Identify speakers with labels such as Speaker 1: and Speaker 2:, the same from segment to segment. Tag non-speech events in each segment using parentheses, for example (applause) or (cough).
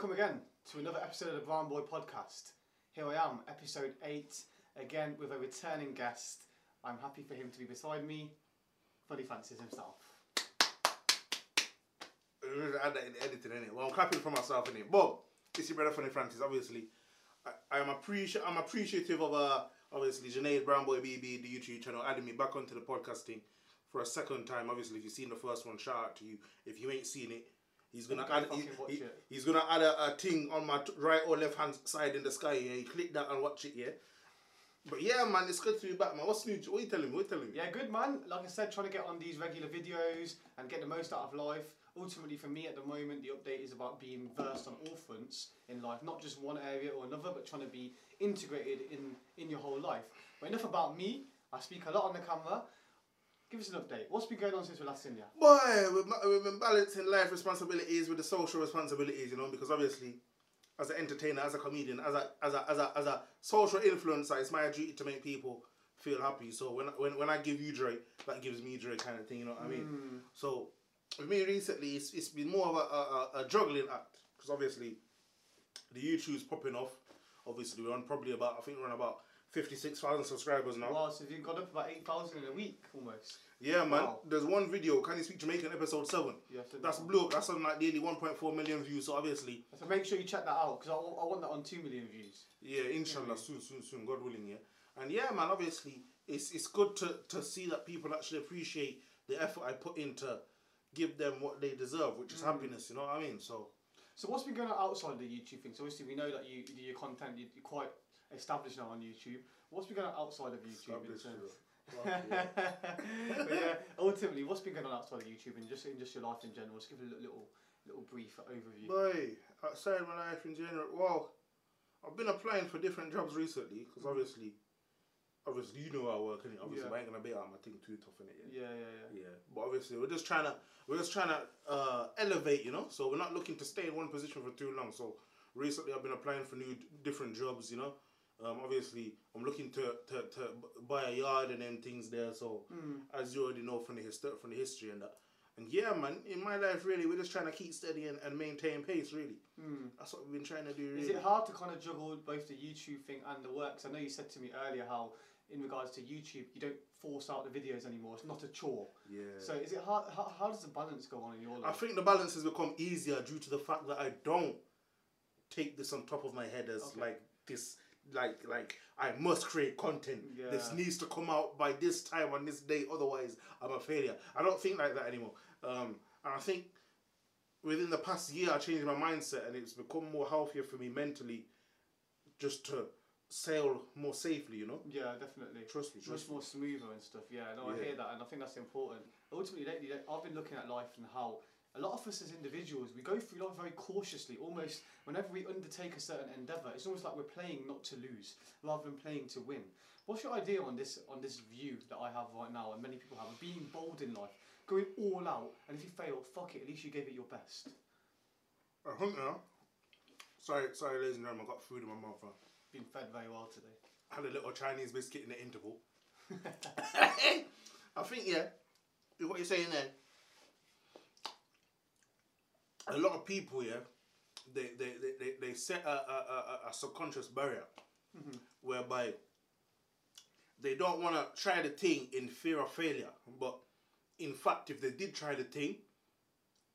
Speaker 1: welcome again to another episode of the Brown Boy Podcast. Here I am, episode 8, again with a returning guest. I'm happy for him to be beside me, Funny Francis himself.
Speaker 2: Add that in editing, innit? Well, I'm clapping for myself, innit? But it's your brother Funny Francis, obviously. I, I'm appreci- I'm appreciative of uh obviously Junaid Brown Boy BB, the YouTube channel, adding me back onto the podcasting for a second time. Obviously, if you've seen the first one, shout out to you. If you ain't seen it, he's gonna add he- he- he's gonna add a, a thing on my t- right or left hand side in the sky. Yeah, you click that and watch it. Yeah. But yeah, man, it's good to be back, man. What's new? What are you telling me? What are you telling me?
Speaker 1: Yeah, good man. Like I said, trying to get on these regular videos and get the most out of life. Ultimately, for me at the moment, the update is about being versed on all fronts in life, not just one area or another, but trying to be integrated in in your whole life. But enough about me. I speak a lot on the camera. Give us an update. What's been going on since we last seen you?
Speaker 2: Boy, we've, we've been balancing life responsibilities with the social responsibilities, you know, because obviously, as an entertainer, as a comedian, as a as a as a, as a social influencer, it's my duty to make people feel happy. So when when, when I give you joy, that gives me joy, kind of thing. You know what I mean? Hmm. So with me recently, it's, it's been more of a, a, a juggling act because obviously, the YouTube's popping off. Obviously, we're on probably about I think we're on about fifty six thousand subscribers now.
Speaker 1: Wow, so you've got up about 8,000 in a week almost.
Speaker 2: Yeah, man.
Speaker 1: Wow.
Speaker 2: There's one video. Can you speak Jamaican? Episode seven.
Speaker 1: Yeah,
Speaker 2: That's blew up. That's on like nearly 1.4 million views. So obviously,
Speaker 1: so make sure you check that out because I, I want that on 2 million views.
Speaker 2: yeah, inshallah, soon, soon, soon, God willing, yeah. And yeah, man, obviously, it's it's good to to see that people actually appreciate the effort I put in to give them what they deserve, which is
Speaker 1: Mm.
Speaker 2: happiness. You know what I mean? So
Speaker 1: So what's been going on outside the YouTube thing? So obviously we know that you do your content, you- you're quite established now on YouTube. What's been going on outside of YouTube? in terms- (laughs) but yeah, ultimately, what's been going on outside of YouTube and just in just your life in general? Just give a little little, brief overview.
Speaker 2: boy, outside my life in general, well, I've been applying for different jobs recently because obviously, obviously, you know I work, innit? Obviously,
Speaker 1: Yeah.
Speaker 2: I ain't gonna be out my thing too tough in it. Yeah.
Speaker 1: yeah, yeah, yeah.
Speaker 2: Yeah, but obviously we're just trying to we're just trying to uh, elevate, you know. So we're not looking to stay in one position for too long. So recently I've been applying for new different jobs, you know. Um, obviously I'm looking to, to, to buy a yard and then things there. So
Speaker 1: Mm.
Speaker 2: as you already know from the history from the history and that. And yeah, man, in my life really we're just trying to keep steady and, and maintain pace. Really,
Speaker 1: Mm.
Speaker 2: that's what we've been trying to do. Really.
Speaker 1: Is it hard to kind of juggle both the YouTube thing and the work? 'Cause I know you said to me earlier how, in regards to YouTube, you don't force out the videos anymore. It's not a chore.
Speaker 2: Yeah.
Speaker 1: So is it hard? How, how does the balance go on in your life?
Speaker 2: I think the balance has become easier due to the fact that I don't take this on top of my head as
Speaker 1: Okay.
Speaker 2: like this like like I must create content. This needs to come out by this time on this day, otherwise I'm a failure. I don't think like that anymore. Um, and I think within the past year I changed my mindset and it's become more healthier for me mentally just to sail more safely, you know?
Speaker 1: Yeah, definitely.
Speaker 2: Trust me,
Speaker 1: It's much
Speaker 2: trust me.
Speaker 1: more smoother and stuff. Yeah, no, I hear that, and I think that's important. Ultimately, lately, I've been looking at life and how a lot of us as individuals, we go through life very cautiously. Almost whenever we undertake a certain endeavour, it's almost like we're playing not to lose rather than playing to win. What's your idea on this on this view that I have right now, and many people have, of being bold in life, going all out, and if you fail, fuck it. At least you gave it your best.
Speaker 2: I think now. Sorry, sorry, ladies and gentlemen, I got food in my mouth.
Speaker 1: Been fed very well today.
Speaker 2: I had a little Chinese biscuit in the interval. (laughs) (coughs) I think yeah, what you're saying there. A lot of people, yeah, they they, they, they, set a, a, a, a subconscious barrier mm-hmm. whereby they don't want to try the thing in fear of failure. But in fact, if they did try the thing,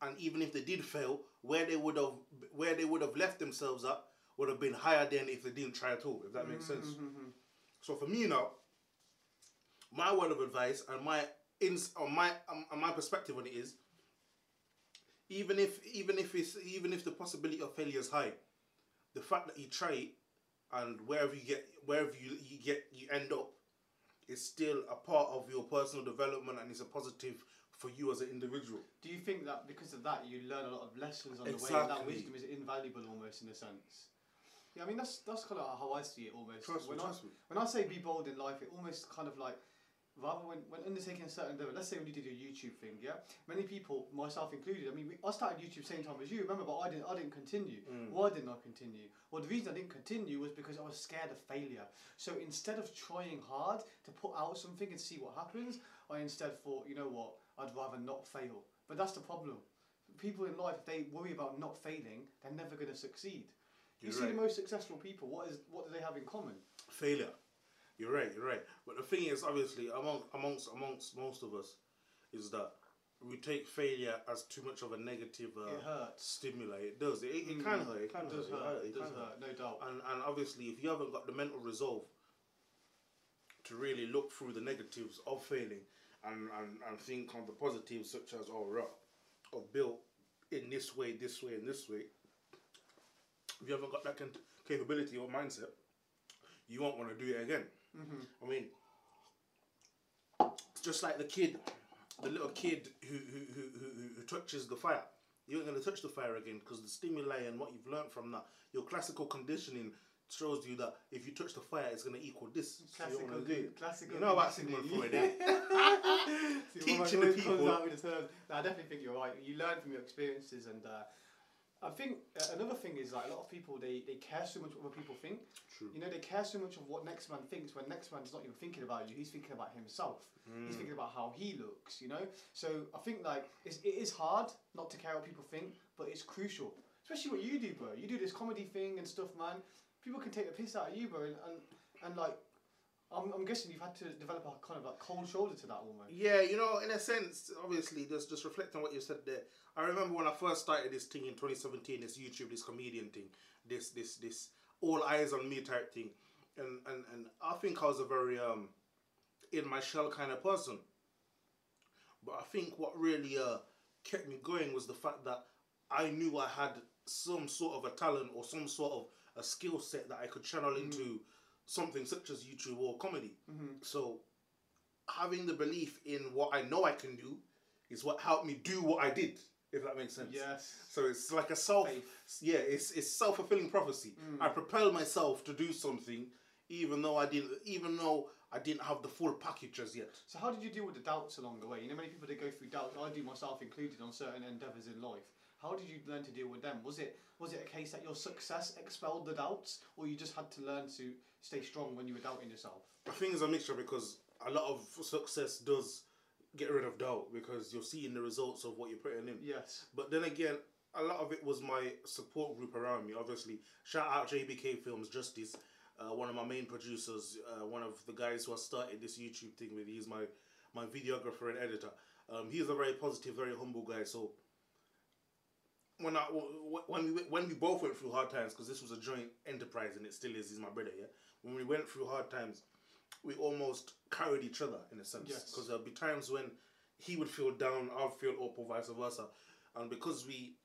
Speaker 2: and even if they did fail, where they would have where they would have left themselves up would have been higher than if they didn't try at all. If that makes sense. Mm-hmm, mm-hmm. So for me now, my word of advice and my ins on my um, on my perspective on it is, even if even if it's even if the possibility of failure is high, the fact that you try it and wherever you get wherever you, you get you end up, is still a part of your personal development and it's a positive for you as an individual.
Speaker 1: Do you think that because of that you learn a lot of lessons on the way? and That wisdom is invaluable almost in a sense. Yeah, I mean that's that's kind of how I see it almost.
Speaker 2: Trust me,
Speaker 1: when
Speaker 2: trust
Speaker 1: I,
Speaker 2: me.
Speaker 1: When I say be bold in life, it almost kind of like rather when, when undertaking a certain endeavor. Let's say when you did your YouTube thing, yeah. Many people, myself included. I mean, we, I started YouTube same time as you. Remember, but I didn't. I didn't continue.
Speaker 2: Mm.
Speaker 1: Why didn't I continue? Well, the reason I didn't continue was because I was scared of failure. So instead of trying hard to put out something and see what happens, I instead thought, you know what, I'd rather not fail. But that's the problem. people in life, if they worry about not failing, they're never going to succeed. You
Speaker 2: You're
Speaker 1: see
Speaker 2: right.
Speaker 1: the most successful people. What is what do they have in common?
Speaker 2: failure. You're right. You're right. But the thing is, obviously, among amongst amongst most of us, is that we take failure as too much of a negative uh,
Speaker 1: it hurts.
Speaker 2: stimuli. It does. It, it,
Speaker 1: Mm.
Speaker 2: can hurt. It can
Speaker 1: It does
Speaker 2: hurt.
Speaker 1: hurt.
Speaker 2: It
Speaker 1: It does
Speaker 2: hurt.
Speaker 1: hurt. No doubt.
Speaker 2: And and obviously, if you haven't got the mental resolve to really look through the negatives of failing and and, and think on the positives, such as oh, right, or built in this way, this way, and this way. If you haven't got that capability or mindset, you won't want to do it again. I mean, it's just like the kid, the little kid who who, who, who, who- touches the fire. You ain't gonna touch the fire again because the stimuli and what you've learned from that, your classical conditioning shows you that if you touch the fire, it's gonna equal this. So you
Speaker 1: Classical.
Speaker 2: You know about. Sigmund Freud, (laughs)
Speaker 1: See, (laughs)
Speaker 2: Teaching the people.
Speaker 1: Out with the terms. No, I definitely think you're right. You learn from your experiences, and uh, I think uh, another thing is like a lot of people they, they care so much what other people think.
Speaker 2: True.
Speaker 1: You know, they care so much of what next man thinks when next man's not even thinking about you. He's thinking about himself.
Speaker 2: Mm.
Speaker 1: He's thinking about how he looks. You know, so I think like it's, it is hard not to care what people think, but it's crucial. Especially what you do, bro. You do this comedy thing and stuff, man. People can take the piss out of you, bro, and and, and like. I'm, I'm guessing you've had to develop a kind of like cold shoulder to that almost.
Speaker 2: Yeah, you know, in a sense, obviously, just just reflecting on what you said there. I remember when I first started this thing in 2017, this YouTube, this comedian thing, this this this all eyes on me type thing, and and and I think I was a very um in my shell kind of person. But I think what really uh kept me going was the fact that I knew I had some sort of a talent or some sort of a skill set that I could channel into something such as YouTube or comedy. Mm-hmm. So having the belief in what I know I can do is what helped me do what I did. If that makes sense.
Speaker 1: Yes.
Speaker 2: So it's like a self.
Speaker 1: Faith.
Speaker 2: Yeah, it's it's self fulfilling prophecy. Mm. I propelled myself to do something, even though I didn't, even though I didn't have the full package as yet.
Speaker 1: So how did you deal with the doubts along the way? You know, many people they go through doubts. I do myself included on certain endeavours in life. How did you learn to deal with them? Was it was it a case that your success expelled the doubts, or you just had to learn to stay strong when you were doubting yourself?
Speaker 2: I think it's a mixture because a lot of success does get rid of doubt because you're seeing the results of what you're putting in.
Speaker 1: Yes.
Speaker 2: But then again, a lot of it was my support group around me. Obviously, shout out JBK Films Justice, uh, one of my main producers, uh, one of the guys who I started this YouTube thing with. He's my my videographer and editor. Um, he's a very positive, very humble guy. So when I when we when we both went through hard times, because this was a joint enterprise and it still is. He's my brother, yeah. When we went through hard times, we almost carried each other in a sense.
Speaker 1: Yes.
Speaker 2: Because there'll be times when he would feel down, I'd feel up, or vice versa. And because we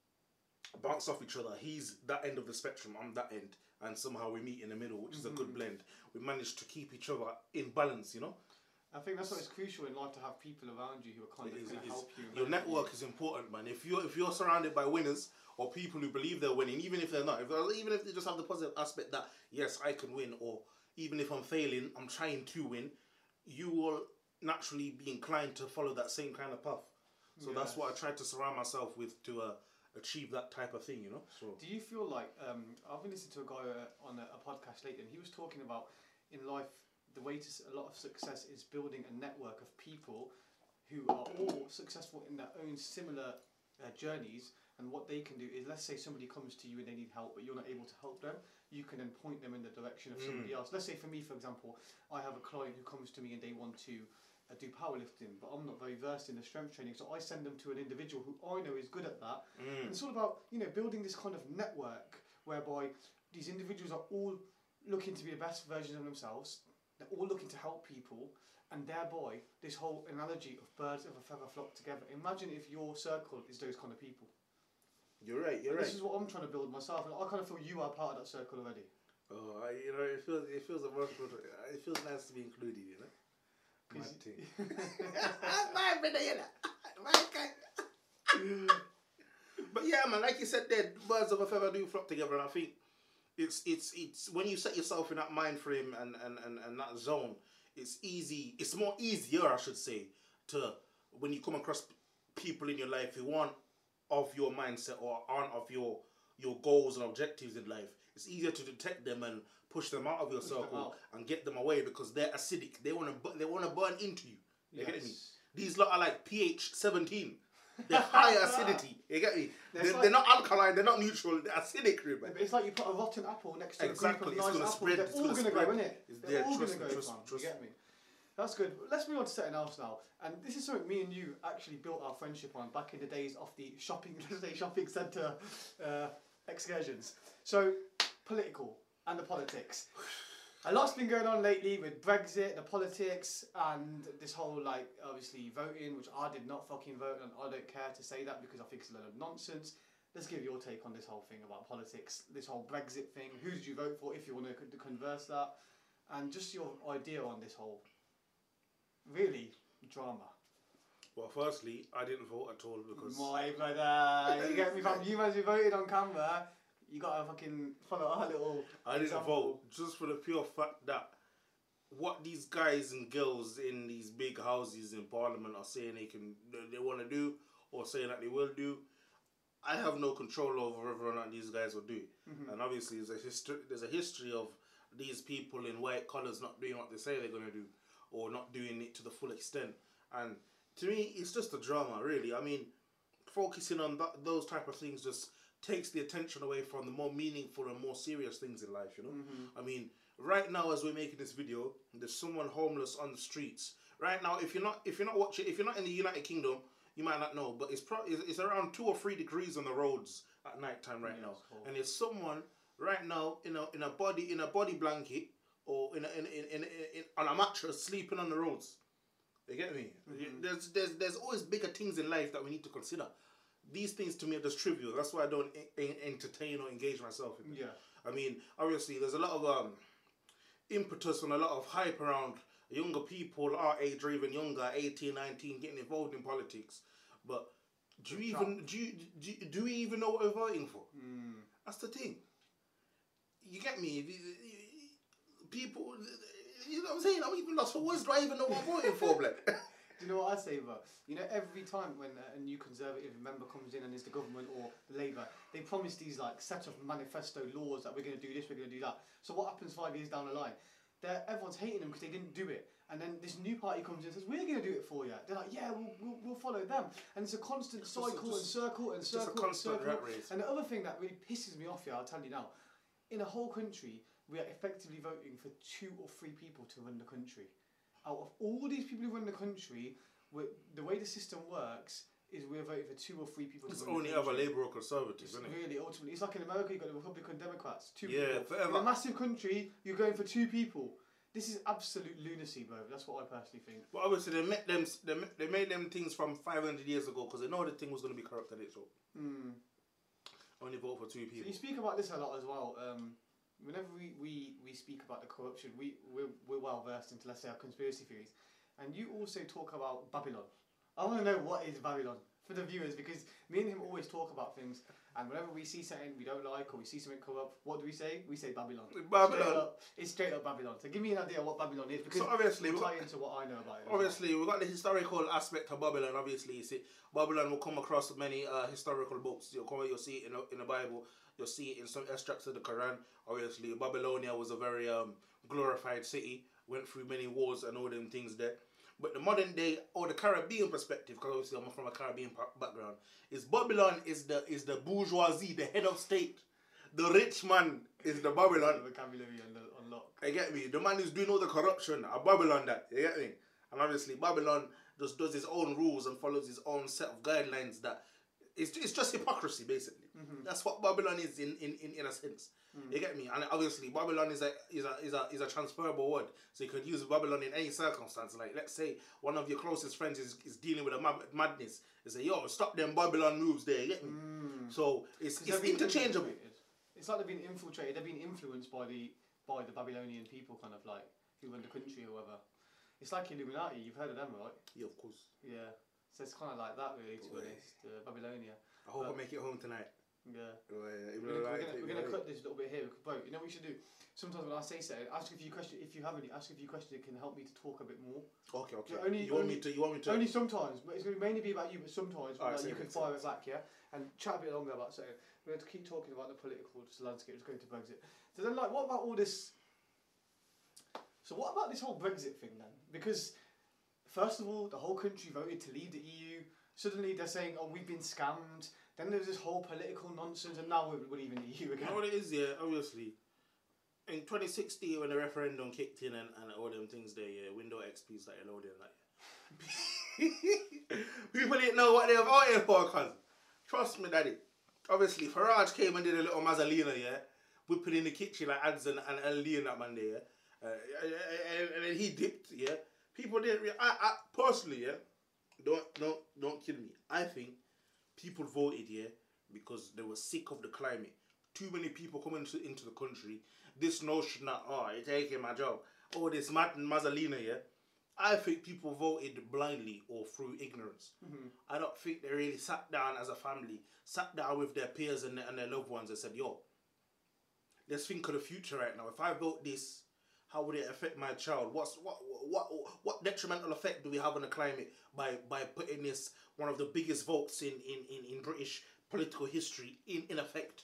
Speaker 2: bounce off each other, he's that end of the spectrum, I'm that end, and somehow we meet in the middle, which is a good mm-hmm. blend. We managed to keep each other in balance, you know.
Speaker 1: I think that's why it's crucial in life to have people around you who are kind of going to help you.
Speaker 2: Your network is important, man. If you're if you're surrounded by winners or people who believe they're winning, even if they're not, if even if they just have the positive aspect that yes, I can win, or even if I'm failing, I'm trying to win, you will naturally be inclined to follow that same kind of path. So that's what I try to surround myself with to uh, achieve that type of thing, you know. So
Speaker 1: Do you feel like um, I've been listening to a guy uh, on a, a podcast lately, and he was talking about in life the way to a lot of success is building a network of people who are all successful in their own similar uh, journeys. And what they can do is, let's say somebody comes to you and they need help, but you're not able to help them. You can then point them in the direction of somebody else. Let's say for me, for example, I have a client who comes to me and they want to uh, do powerlifting, but I'm not very versed in the strength training, so I send them to an individual who I know is good at that. And it's all about you know building this kind of network whereby these individuals are all looking to be the best versions of themselves. They're all looking to help people, and thereby this whole analogy of birds of a feather flock together. Imagine if your circle is those kind of people.
Speaker 2: you're right. You're right.
Speaker 1: This is what I'm trying to build myself, and I kind of feel you are part of that circle already.
Speaker 2: Oh, I, you know, it feels it feels emotional. It feels nice to be included, you know.
Speaker 1: 'Cause- (laughs)
Speaker 2: thing. My brother, you know. My guy. But yeah, man, like you said, there birds of a feather do flock together, and I think it's it's it's when you set yourself in that mind frame and and and, and that zone, it's easy. It's more easier, I should say, to when you come across people in your life who aren't of your mindset or aren't of your your goals and objectives in life. It's easier to detect them and push them out of your
Speaker 1: them
Speaker 2: circle and get them away because they're acidic. They want to they want to burn into you. You get me? These lot are like pH seventeen. They're high (laughs) acidity. You get me?
Speaker 1: It's
Speaker 2: They're,
Speaker 1: like-
Speaker 2: they're not alkaline. They're not neutral. They're acidic, really, man.
Speaker 1: It's like you put a rotten apple next to
Speaker 2: Exactly,
Speaker 1: a
Speaker 2: it's
Speaker 1: group of
Speaker 2: gonna
Speaker 1: nice apples.
Speaker 2: it's
Speaker 1: They're all
Speaker 2: gonna
Speaker 1: going to go,
Speaker 2: spread.
Speaker 1: innit?
Speaker 2: It's
Speaker 1: They're
Speaker 2: there,
Speaker 1: all going to go,
Speaker 2: trust-
Speaker 1: fam.
Speaker 2: trust
Speaker 1: You
Speaker 2: me.
Speaker 1: get me? That's good. Let's move on to something else now. And this is something me and you actually built our friendship on back in the days of the shopping, (laughs) shopping centre uh, excursions. So, political and the politics. A lot's been going on lately with Brexit, the politics, and this whole like obviously voting, which I did not fucking vote, and I don't care to say that because I think it's a lot of nonsense. Let's give your take on this whole thing about politics, this whole Brexit thing. Who did you vote for, if you want to converse that, and just your idea on this whole really drama.
Speaker 2: Well, firstly, I didn't vote at all because
Speaker 1: My brother, you get me from you as you voted on camera. You gotta fucking follow our little.
Speaker 2: I didn't
Speaker 1: example.
Speaker 2: vote just for the pure fact that what these guys and girls in these big houses in Parliament are saying they can they want to do or saying that they will do. I have no control over whether or not these guys will do.
Speaker 1: Mm-hmm.
Speaker 2: And obviously, there's a history. There's a history of these people in white collars not doing what they say they're gonna do, or not doing it to the full extent. And to me, it's just a drama, really. I mean, focusing on that, those type of things just takes the attention away from the more meaningful and more serious things in life. You know, mm-hmm. I mean, right now as we're making this video, there's someone homeless on the streets. Right now, if you're not if you're not watching, if you're not in the United Kingdom, you might not know, but it's pro- it's, it's around two or three degrees on the roads at night time right
Speaker 1: Yeah,
Speaker 2: now, and there's someone right now in a in a body in a body blanket or in a, in, in, in, in, on a mattress sleeping on the roads. You get me? Mm-hmm. There's there's there's always bigger things in life that we need to consider. These things to me are just trivial. That's why I don't en- en- entertain or engage myself in. them.
Speaker 1: Yeah.
Speaker 2: I mean, obviously, there's a lot of um, impetus and a lot of hype around younger people, our age or even younger, 18, 19, getting involved in politics. But do you even do you, do, you, do we even know what we're voting for?
Speaker 1: Mm.
Speaker 2: That's the thing. You get me? People, you know what I'm saying? I'm even lost for words. Do I even know what I'm voting for, Black? (laughs)
Speaker 1: Do you know what I say, bro? You know, every time when a new Conservative member comes in and is the government or Labour, they promise these like set of manifesto laws that we're going to do this, we're going to do that. So what happens five years down the line? They're, everyone's hating them because they didn't do it. And then this new party comes in and says, we're going to do it for you. They're like, yeah, we'll, we'll, we'll follow them. And it's a constant
Speaker 2: a-
Speaker 1: cycle and
Speaker 2: just-
Speaker 1: circle and
Speaker 2: just a
Speaker 1: circle and
Speaker 2: constant
Speaker 1: circle.
Speaker 2: rat race.
Speaker 1: And the other thing that really pisses me off here, I'll tell you now, in a whole country, we are effectively voting for two or three people to run the country. Out of all these people who run the country, the way the system works is we're voting for two or three people
Speaker 2: It's only ever. Labour or Conservative, isn't it?
Speaker 1: really ultimately, it's like in America, you've got the Republican Democrats, two
Speaker 2: Yeah,
Speaker 1: people.
Speaker 2: forever.
Speaker 1: In a massive country, you're going for two people. This is absolute lunacy, bro. That's what I personally think.
Speaker 2: But obviously, they made them. They, they made them things from 500 years ago because they know the thing was going to be corrupt at it. So
Speaker 1: Mm.
Speaker 2: only vote for two
Speaker 1: So
Speaker 2: people.
Speaker 1: you speak about this a lot as well. Um, whenever we, we, we speak about the corruption, we, we're, we're well versed into, let's say, our conspiracy theories. And you also talk about Babylon. I want to know what is Babylon for the viewers because me and him always talk about things. And whenever we see something we don't like or we see something corrupt, what do we say? We say Babylon.
Speaker 2: Babylon.
Speaker 1: Straight up, it's straight up Babylon. So give me an idea of what Babylon is because
Speaker 2: So obviously,
Speaker 1: we'll tie into what I know about it.
Speaker 2: Obviously, we've got the historical aspect of Babylon. Obviously, you see, Babylon will come across many uh, historical books. You'll come, you'll see it in the, in the Bible. You'll see it in some extracts of the Quran. Obviously, Babylonia was a very um, glorified city. Went through many wars and all them things there. But the modern day or the Caribbean perspective, because obviously I'm from a Caribbean background, is Babylon is the is the bourgeoisie, the head of state. The rich man is the Babylon.
Speaker 1: The vocabulary on, the, on lock.
Speaker 2: You get me? The man who's doing all the corruption, a Babylon that, you get me? And obviously Babylon just does his own rules and follows his own set of guidelines that it's, it's just hypocrisy basically. Mm-hmm. That's what Babylon is in, in, in, in a sense. Mm. You get me? And obviously Babylon is a is a is a is a transferable word. So you could use Babylon in any circumstance. Like let's say one of your closest friends is, is dealing with a mad- madness. You say, yo, stop them Babylon moves there, you get me? Mm. So it's it's interchangeable.
Speaker 1: It's like they've been infiltrated. They've been influenced by the by the Babylonian people, kind of like who run the country or whatever. It's like Illuminati. You've heard of them, right?
Speaker 2: Yeah, of course.
Speaker 1: Yeah. So it's kind of like that, really. To be honest, uh, Babylonia.
Speaker 2: I hope
Speaker 1: But-
Speaker 2: I make it home tonight.
Speaker 1: Yeah.
Speaker 2: Oh, yeah,
Speaker 1: We're gonna,
Speaker 2: I
Speaker 1: we're, gonna, we're gonna cut this a little bit here, bro. You know what we should do? Sometimes when I say something, ask a few questions. If you have any, ask a few questions. It can help me to talk a bit more.
Speaker 2: Okay, okay.
Speaker 1: Yeah, only-
Speaker 2: you want me to? You want me to?
Speaker 1: Only sometimes, but it's going to mainly be about you. But sometimes
Speaker 2: Alright,
Speaker 1: like, you can fire
Speaker 2: say
Speaker 1: it back, yeah, and chat a bit longer about something. We're going to keep talking about the political just landscape. Just going to Brexit. So then, like, what about all this? So what about this whole Brexit thing then? Because first of all, the whole country voted to leave the EU. Suddenly they're saying, "Oh, we've been scammed." Then there's this whole political nonsense, and now we're, we're even the EU
Speaker 2: You
Speaker 1: again.
Speaker 2: know what it is, yeah, obviously. In 2016, when the referendum kicked in and, and all them things there, yeah, Window XP's like loading, like. (laughs) People didn't know what they were voting for, cuz. Trust me, daddy. Obviously, Farage came and did a little Mazzalina, yeah, whipping in the kitchen like ads and, and, Lee and that man there, yeah. Uh, and, and then he dipped, yeah. People didn't. Re- I, I personally, yeah. Don't don't don't kill me. I think people voted, yeah, because they were sick of the climate. Too many people coming into, into the country. This notion that oh, you're taking my job. Oh, this Martin Mazzalina, yeah. I think people voted blindly or through ignorance. Mm-hmm. I don't think they really sat down as a family, sat down with their peers and their, and their loved ones and said, yo, let's think of the future right now. If I vote this, how would it affect my child? What's what what what detrimental effect do we have on the climate by by putting this one of the biggest votes in in, in, in British political history in, in effect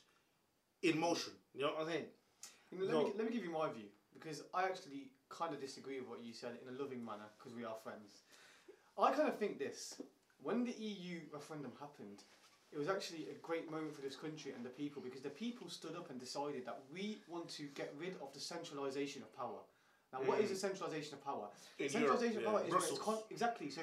Speaker 2: in motion? You know what I'm saying?
Speaker 1: You know, let,
Speaker 2: No.
Speaker 1: me, let me give you my view because I actually kind of disagree with what you said in a loving manner because we are friends. I kind of think this when the EU referendum happened, it was actually a great moment for this country and the people because the people stood up and decided that we want to get rid of the centralisation of power. Now, what is mm. the centralisation of power?
Speaker 2: In
Speaker 1: centralisation
Speaker 2: Europe,
Speaker 1: of
Speaker 2: yeah,
Speaker 1: power is con- exactly so.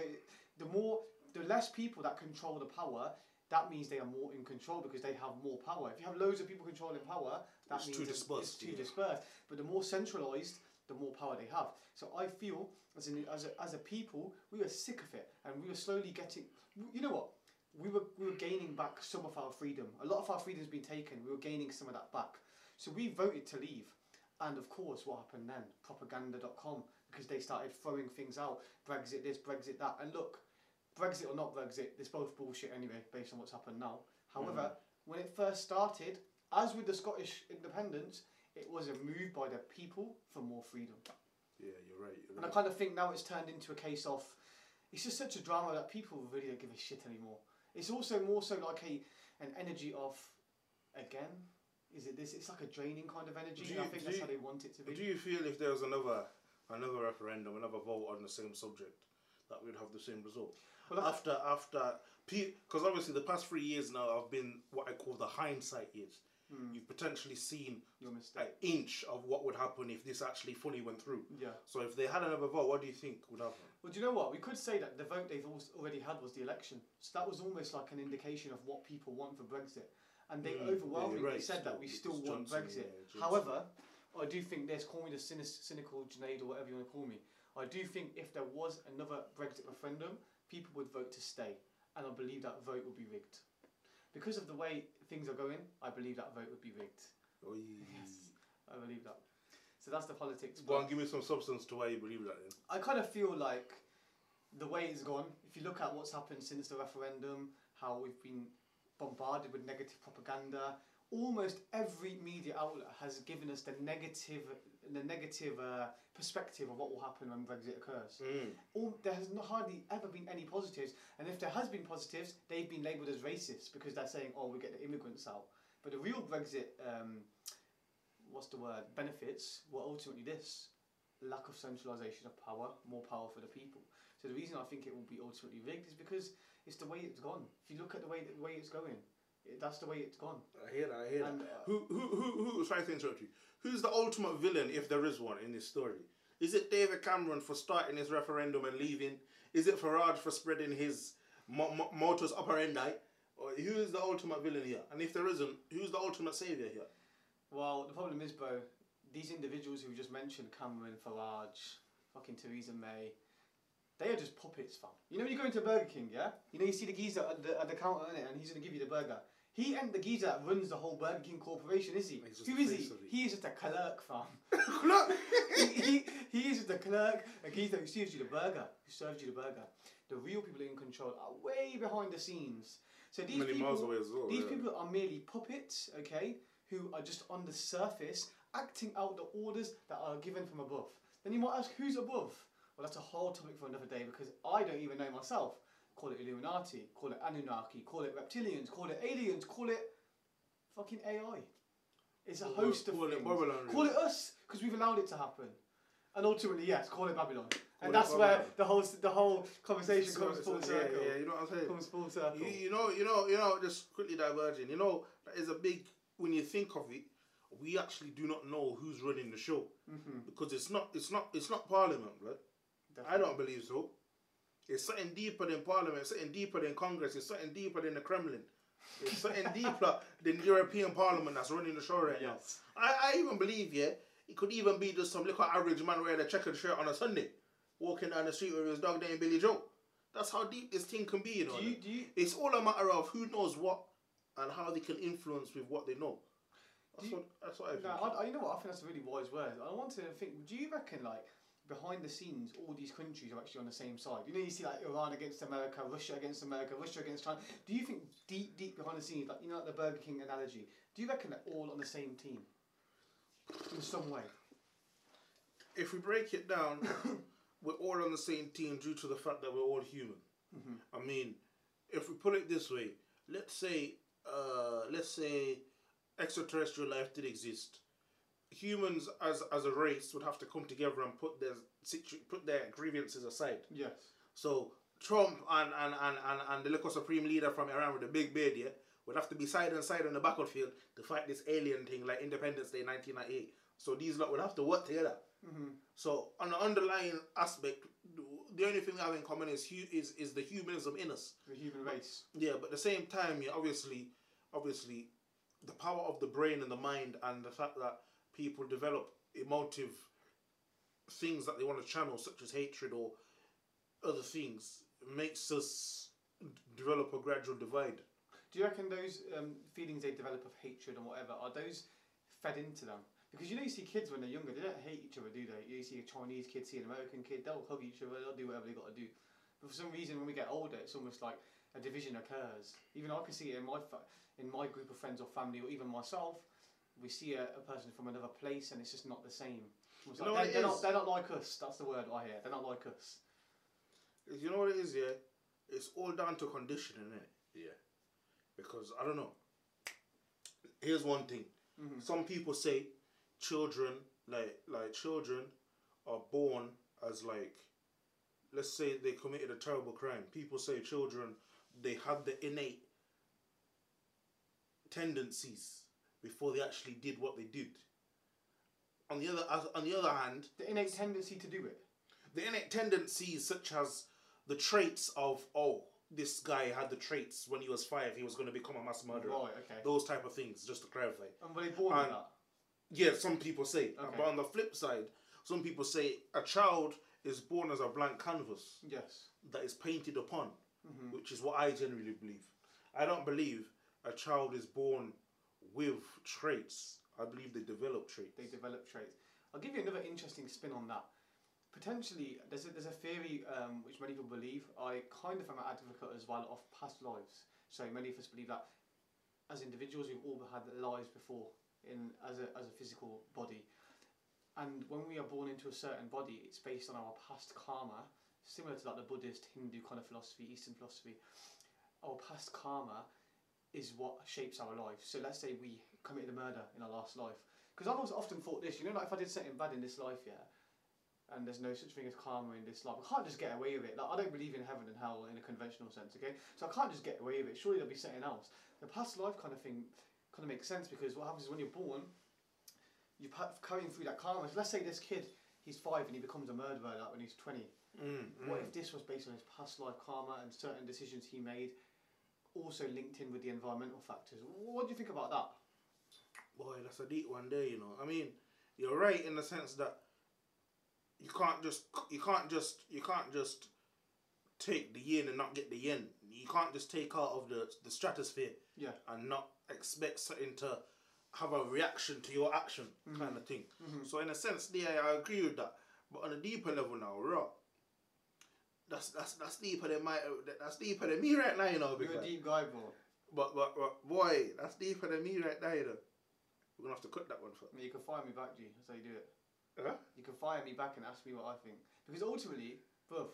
Speaker 1: The more, the less people that control the power, that means they are more in control because they have more power. If you have loads of people controlling power, that
Speaker 2: It's
Speaker 1: means
Speaker 2: too
Speaker 1: it's-
Speaker 2: dispersed,
Speaker 1: It's too
Speaker 2: yeah.
Speaker 1: dispersed. But the more centralised, the more power they have. So I feel as an, as a, as a people, we were sick of it, and we were slowly getting. You know what? We were we were gaining back some of our freedom. A lot of our freedom's been taken. We were gaining some of that back. So we voted to leave. And of course, what happened then? Propaganda.com, because they started throwing things out. Brexit this, Brexit that. And look, Brexit or not Brexit, it's both bullshit anyway, based on what's happened now. However, mm. when it first started, as with the Scottish independence, it was a move by the people for more freedom.
Speaker 2: Yeah, you're right. You're
Speaker 1: And I kind of think now it's turned into a case of it's just such a drama that people really don't give a shit anymore. It's also more so like a an energy of again. Is it this? It's like a draining kind of energy. And I
Speaker 2: you-
Speaker 1: think that's
Speaker 2: you-
Speaker 1: how they want it to be.
Speaker 2: Do you feel if there was another another referendum, another vote on the same subject, that we'd have the same result?
Speaker 1: Well,
Speaker 2: after after because obviously the past three years now have been what I call the hindsight years. You've potentially seen
Speaker 1: Your
Speaker 2: an
Speaker 1: mistake.
Speaker 2: inch of what would happen if this actually fully went through.
Speaker 1: Yeah.
Speaker 2: So if they had another vote, what do you think would happen?
Speaker 1: Well, do you know what? We could say that the vote they've already had was the election. So that was almost like an indication of what people want for Brexit. And they
Speaker 2: Mm, yeah,
Speaker 1: overwhelmingly
Speaker 2: right,
Speaker 1: said that we still want
Speaker 2: Johnson,
Speaker 1: Brexit.
Speaker 2: yeah,
Speaker 1: However, I do think there's call me the cynic, cynical Junaid or whatever you want to call me. I do think if there was another Brexit referendum, people would vote to stay, and I believe that vote would be rigged. Because of the way things are going, I believe that vote would be rigged.
Speaker 2: Oy.
Speaker 1: Yes. I believe that. So that's the politics.
Speaker 2: Go on, give me some substance to why you believe that. Then.
Speaker 1: I kind of feel like the way it's gone, if you look at what's happened since the referendum, how we've been bombarded with negative propaganda, almost every media outlet has given us the negative, the negative uh, perspective of what will happen when Brexit occurs.
Speaker 2: Mm.
Speaker 1: All, there has not hardly ever been any positives, and if there has been positives, they've been labelled as racist because they're saying, "Oh, we get the immigrants out." But the real Brexit, um, what's the word? Benefits were ultimately this: lack of centralisation of power, more power for the people. So the reason I think it will be ultimately rigged is because it's the way it's gone. If you look at the way the way it's going, that's the way it's gone.
Speaker 2: I hear that. I hear that.
Speaker 1: Uh,
Speaker 2: Who, who, who, who? Sorry to interrupt you. Who's the ultimate villain, if there is one, in this story? Is it David Cameron for starting his referendum and leaving? Is it Farage for spreading his mo- mo- modus operandi? Or who is the ultimate villain here? And if there isn't, who's the ultimate savior here?
Speaker 1: Well, the problem is, Bo, these individuals who we just mentioned, Cameron, Farage, fucking Theresa May, they are just puppets, fam. You know when you go into Burger King, yeah? You know you see the geezer at the, at the counter, innit, and he's going to give you the burger. He ain't the geezer that runs the whole Burger King corporation, is he? Who is he?
Speaker 2: face of it.
Speaker 1: He is just a clerk, fam. (laughs)
Speaker 2: Look!
Speaker 1: he, he, he is just a clerk, a geezer who serves you the burger, who serves you the burger. The real people in control are way behind the scenes. So these
Speaker 2: Many
Speaker 1: people,
Speaker 2: miles away as well.
Speaker 1: these
Speaker 2: yeah.
Speaker 1: people are merely puppets, okay, who are just on the surface acting out the orders that are given from above. Then you might ask, who's above? Well, that's a whole topic for another day because I don't even know myself. Call it Illuminati, call it Anunnaki, call it reptilians, call it aliens, call it fucking AI. It's a host of
Speaker 2: Call it
Speaker 1: things.
Speaker 2: Babylon,
Speaker 1: Call it us because we've allowed it to happen. And ultimately, yes, call it Babylon. And
Speaker 2: Well,
Speaker 1: that's
Speaker 2: that's
Speaker 1: where the whole the whole conversation
Speaker 2: So-
Speaker 1: comes
Speaker 2: so-
Speaker 1: full circle.
Speaker 2: Yeah, yeah, you know what I'm saying.
Speaker 1: Comes full circle.
Speaker 2: You, you know, you know, you know. Just quickly diverging. You know, that is a big. When you think of it, we actually do not know who's running the show
Speaker 1: hmm
Speaker 2: because it's not, it's not, it's not Parliament, blood. I don't believe so. It's something deeper than Parliament. It's something deeper than Congress. It's something deeper than the Kremlin. It's something (laughs) deeper than the European Parliament that's running the show right now. I, I even believe, yeah, it could even be just some little average man wearing a checkered shirt on a Sunday, walking down the street with his dog named Billy Joe. That's how deep this thing can be, you know.
Speaker 1: Do you do you
Speaker 2: It's all a matter of who knows what and how they can influence with what they know. That's
Speaker 1: you-
Speaker 2: what that's what I think.
Speaker 1: No, I, you know what? I think that's a really wise word. I want to think. Do you reckon, like, behind the scenes, all these countries are actually on the same side? You know, you see like Iran against America, Russia against America, Russia against China. Do you think deep, deep behind the scenes, like you know, like the Burger King analogy? Do you reckon they're all on the same team in some way?
Speaker 2: if we break it down, (coughs) we're all on the same team due to the fact that we're all human. I mean, if we put it this way, let's say, uh, let's say, extraterrestrial life did exist. Humans, as as a race, would have to come together and put their situ- put their grievances aside.
Speaker 1: Yes.
Speaker 2: So Trump and and, and, and, and the local supreme leader from Iran with the big beard, yeah, would have to be side and side on the battlefield to fight this alien thing like Independence Day 1998. So these lot would have to work together. Mm-hmm. So on the underlying aspect, the only thing we have in common is hu- is is the humanism in us.
Speaker 1: The human race.
Speaker 2: Yeah, but at the same time, yeah, obviously, obviously, the power of the brain and the mind, and the fact that people develop emotive things that they want to channel, such as hatred or other things, makes us develop a gradual divide.
Speaker 1: Do you reckon those um, feelings they develop of hatred and whatever are those fed into them? Because you know you see kids when they're younger, they don't hate each other, do they? You see a Chinese kid, see an American kid, they'll hug each other, they'll do whatever they got to do. But for some reason, when we get older, it's almost like a division occurs. Even I can see it in my in my group of friends or family, or even myself. We see a, a person from another place, and it's just not the same. Almost
Speaker 2: You know
Speaker 1: like they're, they're not, they're not like us. That's the word I hear. They're not like us.
Speaker 2: You know what it is, yeah? It's all down to conditioning, innit? Yeah. Because I don't know. Here's one thing. Mm-hmm. Some people say children, like like children, are born as like, let's say they committed a terrible crime. People say children they have the innate tendencies before they actually did what they did. On the other, on the other hand,
Speaker 1: The innate tendency to do it.
Speaker 2: the innate tendencies such as the traits of oh this guy had the traits when he was five he was going to become a mass murderer
Speaker 1: Right. Okay.
Speaker 2: those type of things just to clarify
Speaker 1: And were they born with
Speaker 2: And-
Speaker 1: that?
Speaker 2: yeah some people say
Speaker 1: Okay.
Speaker 2: but on the flip side some people say a child is born as a blank canvas
Speaker 1: Yes.
Speaker 2: that is painted upon
Speaker 1: Mm-hmm.
Speaker 2: which is what i generally believe i don't believe a child is born with traits i believe they develop traits
Speaker 1: they develop traits. I'll give you another interesting spin on that. Potentially, there's a, there's a theory um, which many people believe. I kind of am an advocate as well of past lives. So many of us believe that as individuals, we've all had lives before in as a, as a physical body. And when we are born into a certain body, it's based on our past karma, similar to like the Buddhist, Hindu kind of philosophy, Eastern philosophy. Our past karma is what shapes our life. So let's say we committed a murder in our last life. Because I've also often thought this, you know, like if I did something bad in this life, yeah, and there's no such thing as karma in this life, I can't just get away with it. Like I don't believe in heaven and hell in a conventional sense, okay? So I can't just get away with it. Surely there'll be something else. The past life kind of thing kind of makes sense because what happens is when you're born, you're carrying through that karma. So let's say this kid, he's five and he becomes a murderer like when he's 20.
Speaker 2: Mm,
Speaker 1: What
Speaker 2: mm.
Speaker 1: if this was based on his past life karma and certain decisions he made, also linked in with the environmental factors? What do you think about that?
Speaker 2: Boy, that's a deep one there, you know. I mean, you're right in the sense that you can't just you can't just you can't just take the yin and not get the yin. You can't just take out of the the stratosphere
Speaker 1: Yeah.
Speaker 2: and not expect something to have a reaction to your action mm-hmm. kind of thing. Mm-hmm. So in a sense, yeah, I agree with that. But on a deeper level now, raw. That's that's that's deeper than my that's deeper than me right now, you know.
Speaker 1: You're a deep guy, bro.
Speaker 2: but, but but boy, that's deeper than me right now, you know. We're gonna have to cut that one for.
Speaker 1: You can fire me back, G. That's how you do it.
Speaker 2: Huh?
Speaker 1: You can fire me back and ask me what I think. Because ultimately, bruv,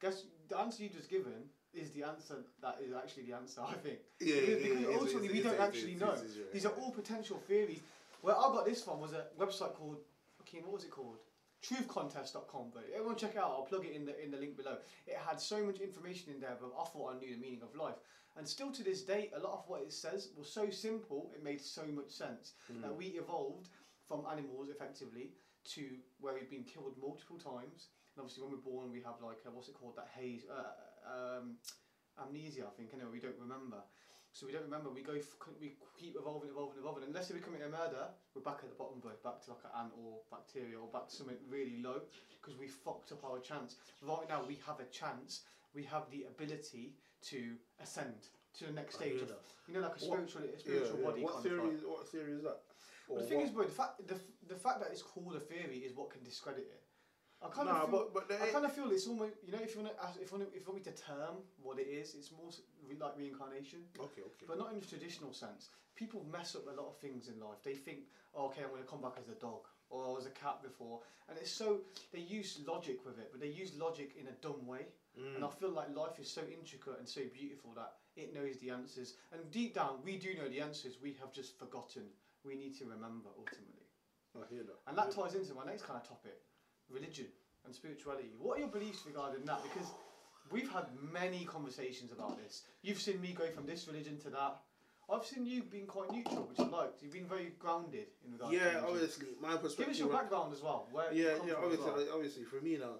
Speaker 1: guess the answer you just given is the answer that is actually the answer, I think. (laughs)
Speaker 2: Yeah,
Speaker 1: because,
Speaker 2: yeah,
Speaker 1: because
Speaker 2: yeah,
Speaker 1: ultimately we don't actually know. These are all potential theories. Where I got this from was a website called, okay, what was it called? truthcontest.com, but everyone check it out. I'll plug it in the in the link below. It had so much information in there, but I thought I knew the meaning of life. And still to this day, a lot of what it says was so simple, it made so much sense that we evolved from animals effectively to where we've been killed multiple times. And obviously, when we're born, we have like uh, what's it called? That haze, uh, um, amnesia. I think. Anyway, we don't remember. So we don't remember. We go. F- we keep evolving, evolving, evolving. Unless we commit a murder, we're back at the bottom, bro. Back to like an ant or bacteria or back to something really low because we fucked up our chance. Right now, we have a chance. We have the ability to ascend to the next stage of, you know, like a
Speaker 2: What-
Speaker 1: spiritual, a spiritual body.
Speaker 2: What theory? Is, what theory is that? Or
Speaker 1: the thing
Speaker 2: what-
Speaker 1: is, bro, the fact the, the fact that it's called a theory is what can discredit it. I kind
Speaker 2: Nah,
Speaker 1: of feel,
Speaker 2: but but
Speaker 1: I kind of feel it's almost you know if you want to if you want if you want me to term what it is, it's more re- like reincarnation,
Speaker 2: okay, okay.
Speaker 1: but not in the traditional sense. People mess up a lot of things in life. They think, oh, okay, I'm going to come back as a dog or as a cat before, and it's so they use logic with it, but they use logic in a dumb way.
Speaker 2: Mm.
Speaker 1: And I feel like life is so intricate and so beautiful that it knows the answers. And deep down, we do know the answers. We have just forgotten. We need to remember ultimately.
Speaker 2: I hear that.
Speaker 1: And that ties into my next kind of topic religion and spirituality. What are your beliefs regarding that? Because we've had many conversations about this. You've seen me go from this religion to that. I've seen you being quite neutral, which I liked. You've been very grounded in regards to
Speaker 2: Yeah,
Speaker 1: religion.
Speaker 2: obviously, my perspective.
Speaker 1: Give us your background as well. Where you
Speaker 2: yeah,
Speaker 1: come
Speaker 2: yeah. Obviously,
Speaker 1: well.
Speaker 2: obviously, for me now,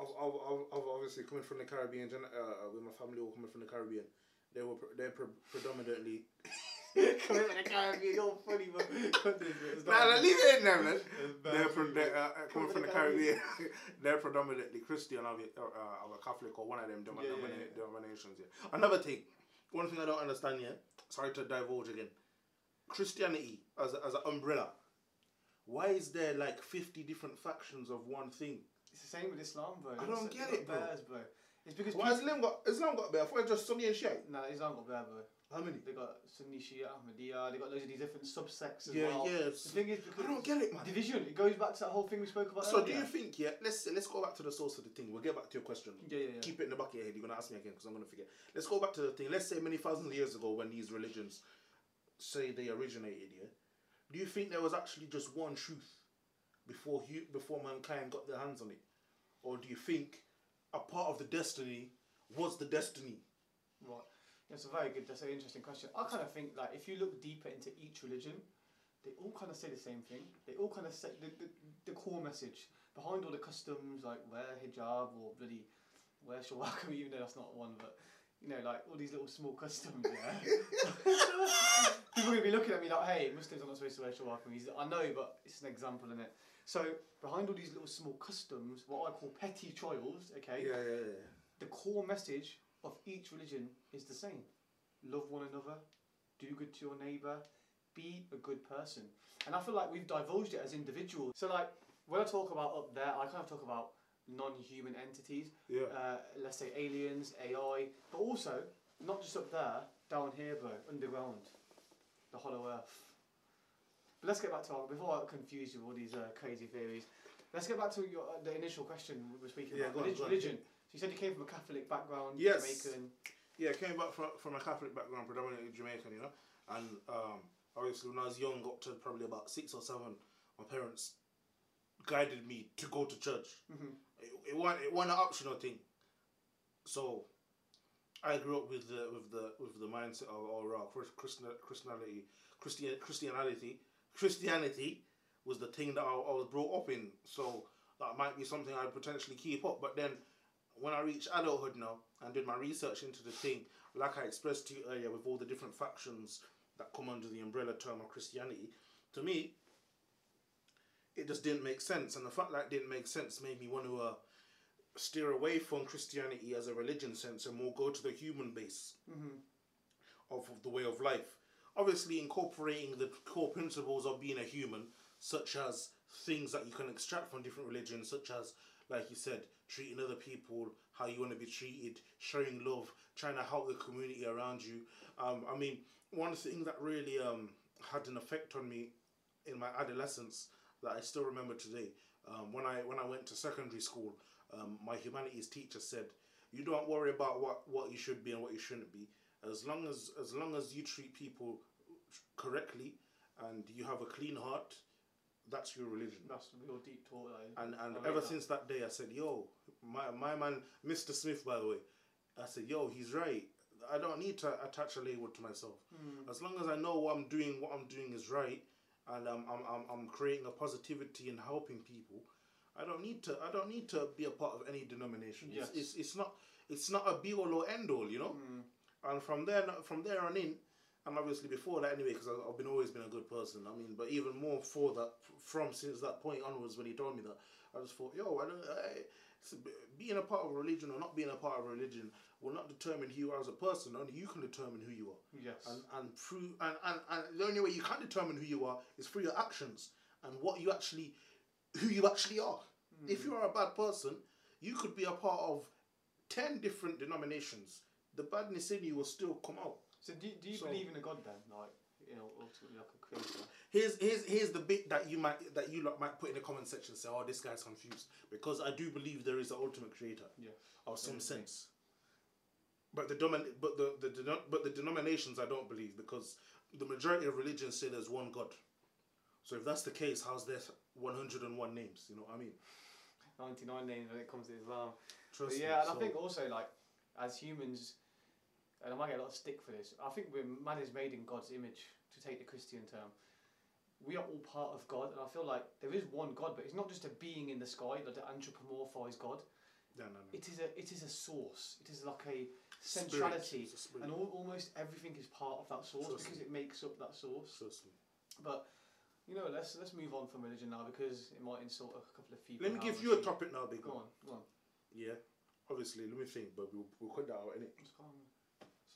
Speaker 2: I've, I've, I've, obviously coming from the Caribbean, uh, with my family all coming from the Caribbean. They were they're pre- predominantly.
Speaker 1: Coming from the Caribbean, you're funny, it's
Speaker 2: Nah, nah, leave it in there, man. They're,
Speaker 1: you.
Speaker 2: they're uh, uh, coming from the Caribbean.
Speaker 1: Caribbean. (laughs)
Speaker 2: they're predominantly Christian or uh, or Catholic or one of them
Speaker 1: Yeah, yeah, yeah.
Speaker 2: denominations. Yeah. Another thing, one thing I don't understand yet. Sorry to divulge again. Christianity as a, as an umbrella. Why is there like fifty different factions of one thing?
Speaker 1: It's the same with Islam, bro.
Speaker 2: I don't
Speaker 1: It's-
Speaker 2: get it, bro.
Speaker 1: Bears, bro. It's because
Speaker 2: Why has
Speaker 1: people,
Speaker 2: Islam got Islam got better? I thought it was just Sunni and Shiite.
Speaker 1: nah, Islam got bear, bro.
Speaker 2: How many?
Speaker 1: They got Sunni Shia, Ahmadiyya. They got loads of these different subsects as
Speaker 2: Yeah,
Speaker 1: well.
Speaker 2: yes.
Speaker 1: The thing is, because
Speaker 2: I don't get it, man.
Speaker 1: division. It goes back to that whole thing we spoke about.
Speaker 2: So do you think? Yeah, let's let's go back to the source of the thing. We'll get back to your question.
Speaker 1: Yeah, yeah, yeah.
Speaker 2: Keep it in the back of your head. You're gonna ask me again because I'm gonna forget. Let's go back to the thing. Let's say many thousands of years ago when these religions say they originated. Yeah, do you think there was actually just one truth before hu- before mankind got their hands on it, or do you think a part of the destiny was the destiny?
Speaker 1: Right. That's a very good. That's an interesting question. I kind of think like if you look deeper into each religion, they all kind of say the same thing. They all kind of say the, the, the core message behind all the customs, like wear hijab or bloody wear shawaka, (laughs) even though that's not one, but you know, like all these little small customs. Yeah. (laughs) People are gonna be looking at me like, hey, Muslims are not supposed to wear shawaka. I know, but it's an example in it. So behind all these little small customs, what I call petty trials, okay,
Speaker 2: Yeah, yeah, yeah.
Speaker 1: the core message of each religion is the same love one another, do good to your neighbour, be a good person. And I feel like we've divulged it as individuals. So, like, when I talk about up there, I kind of talk about non human entities,
Speaker 2: Yeah.
Speaker 1: uh, let's say aliens, AI, but also not just up there, down here, bro, underground, the hollow earth. But let's get back to our, before I confuse you with all these uh, crazy theories, let's get back to your, uh, the initial question we were speaking
Speaker 2: Yeah,
Speaker 1: about
Speaker 2: go on, go on.
Speaker 1: religion. You said you came from a Catholic background,
Speaker 2: Yes.
Speaker 1: Jamaican.
Speaker 2: Yeah, came back from from a Catholic background, predominantly Jamaican, you know. And um, obviously, when I was young, got to probably about six or seven, my parents guided me to go to church.
Speaker 1: Mhm.
Speaker 2: It, it wasn't it wasn't an optional thing. So, I grew up with the with the with the mindset of Chris- Christian Christianity Christian Christianity Christianity was the thing that I, I was brought up in. So that might be something I'd potentially keep up. But then when I reached adulthood now and did my research into the thing, like I expressed to you earlier, with all the different factions that come under the umbrella term of Christianity, to me, it just didn't make sense. And the fact that it didn't make sense made me want to uh, steer away from Christianity as a religion sense and more go to the human base
Speaker 1: Mhm.
Speaker 2: of, of the way of life. Obviously, incorporating the core principles of being a human, such as things that you can extract from different religions, such as, like you said, treating other people how you want to be treated, showing love, trying to help the community around you. Um, I mean, one thing that really um, had an effect on me in my adolescence that I still remember today. Um, when I when I went to secondary school, um, my humanities teacher said, "You don't worry about what, what you should be and what you shouldn't be. As long as as long as you treat people correctly and you have a clean heart, that's your religion.
Speaker 1: That's real deep talk.
Speaker 2: And and
Speaker 1: I
Speaker 2: ever
Speaker 1: that.
Speaker 2: since that day, I said, "Yo, my my man, Mr. Smith, by the way." I said, "Yo, he's right. I don't need to attach a label to myself.
Speaker 1: Hmm.
Speaker 2: As long as I know what I'm doing, what I'm doing is right, and I'm I'm, I'm, I'm creating a positivity and helping people. I don't need to. I don't need to be a part of any denomination.
Speaker 1: Yes.
Speaker 2: It's, it's it's not it's not a be all or end all, you know.
Speaker 1: Hmm.
Speaker 2: And from there from there on in, and obviously before that anyway, because I've been always been a good person. I mean, but even more for that from since that point onwards when he told me that, I just thought, yo, I don't. I, it's a bit- being a part of a religion or not being a part of a religion will not determine who you are as a person. Only you can determine who you are
Speaker 1: Yes.
Speaker 2: and and through and, and, and the only way you can determine who you are is through your actions and what you actually who you actually are. If mm. you are a bad person, you could be a part of ten different denominations. The badness in you will still come out.
Speaker 1: so do, do you
Speaker 2: so-
Speaker 1: believe in a God then? Like you know, ultimately like a creator.
Speaker 2: Here's here's here's the bit that you might that you lot might put in the comment section and say, oh, this guy's confused because I do believe there is an ultimate creator.
Speaker 1: Yes.
Speaker 2: of some sense. But the domin- but the, the denom- but the denominations I don't believe because the majority of religions say there's one God. So if that's the case, how's there 101 names? You know what I mean?
Speaker 1: 99 names when it comes to Islam.
Speaker 2: Trust
Speaker 1: But
Speaker 2: me.
Speaker 1: yeah, and
Speaker 2: so-
Speaker 1: I think also like as humans, and I might get a lot of stick for this. I think we're man is made in God's image to take the Christian term. We are all part of God, and I feel like there is one God, but it's not just a being in the sky, like anthropomorphize God.
Speaker 2: no, no, no.
Speaker 1: It is a it is a source. It is like a centrality,
Speaker 2: a
Speaker 1: and all, almost everything is part of that source
Speaker 2: Trust
Speaker 1: because it makes up that source.
Speaker 2: Me.
Speaker 1: But you know, let's let's move on from religion now because it might insult a couple of people.
Speaker 2: Let me give you a topic now, big
Speaker 1: Go on, go on.
Speaker 2: Yeah. Obviously, let me think, but we'll, we'll cut that out, innit?
Speaker 1: On.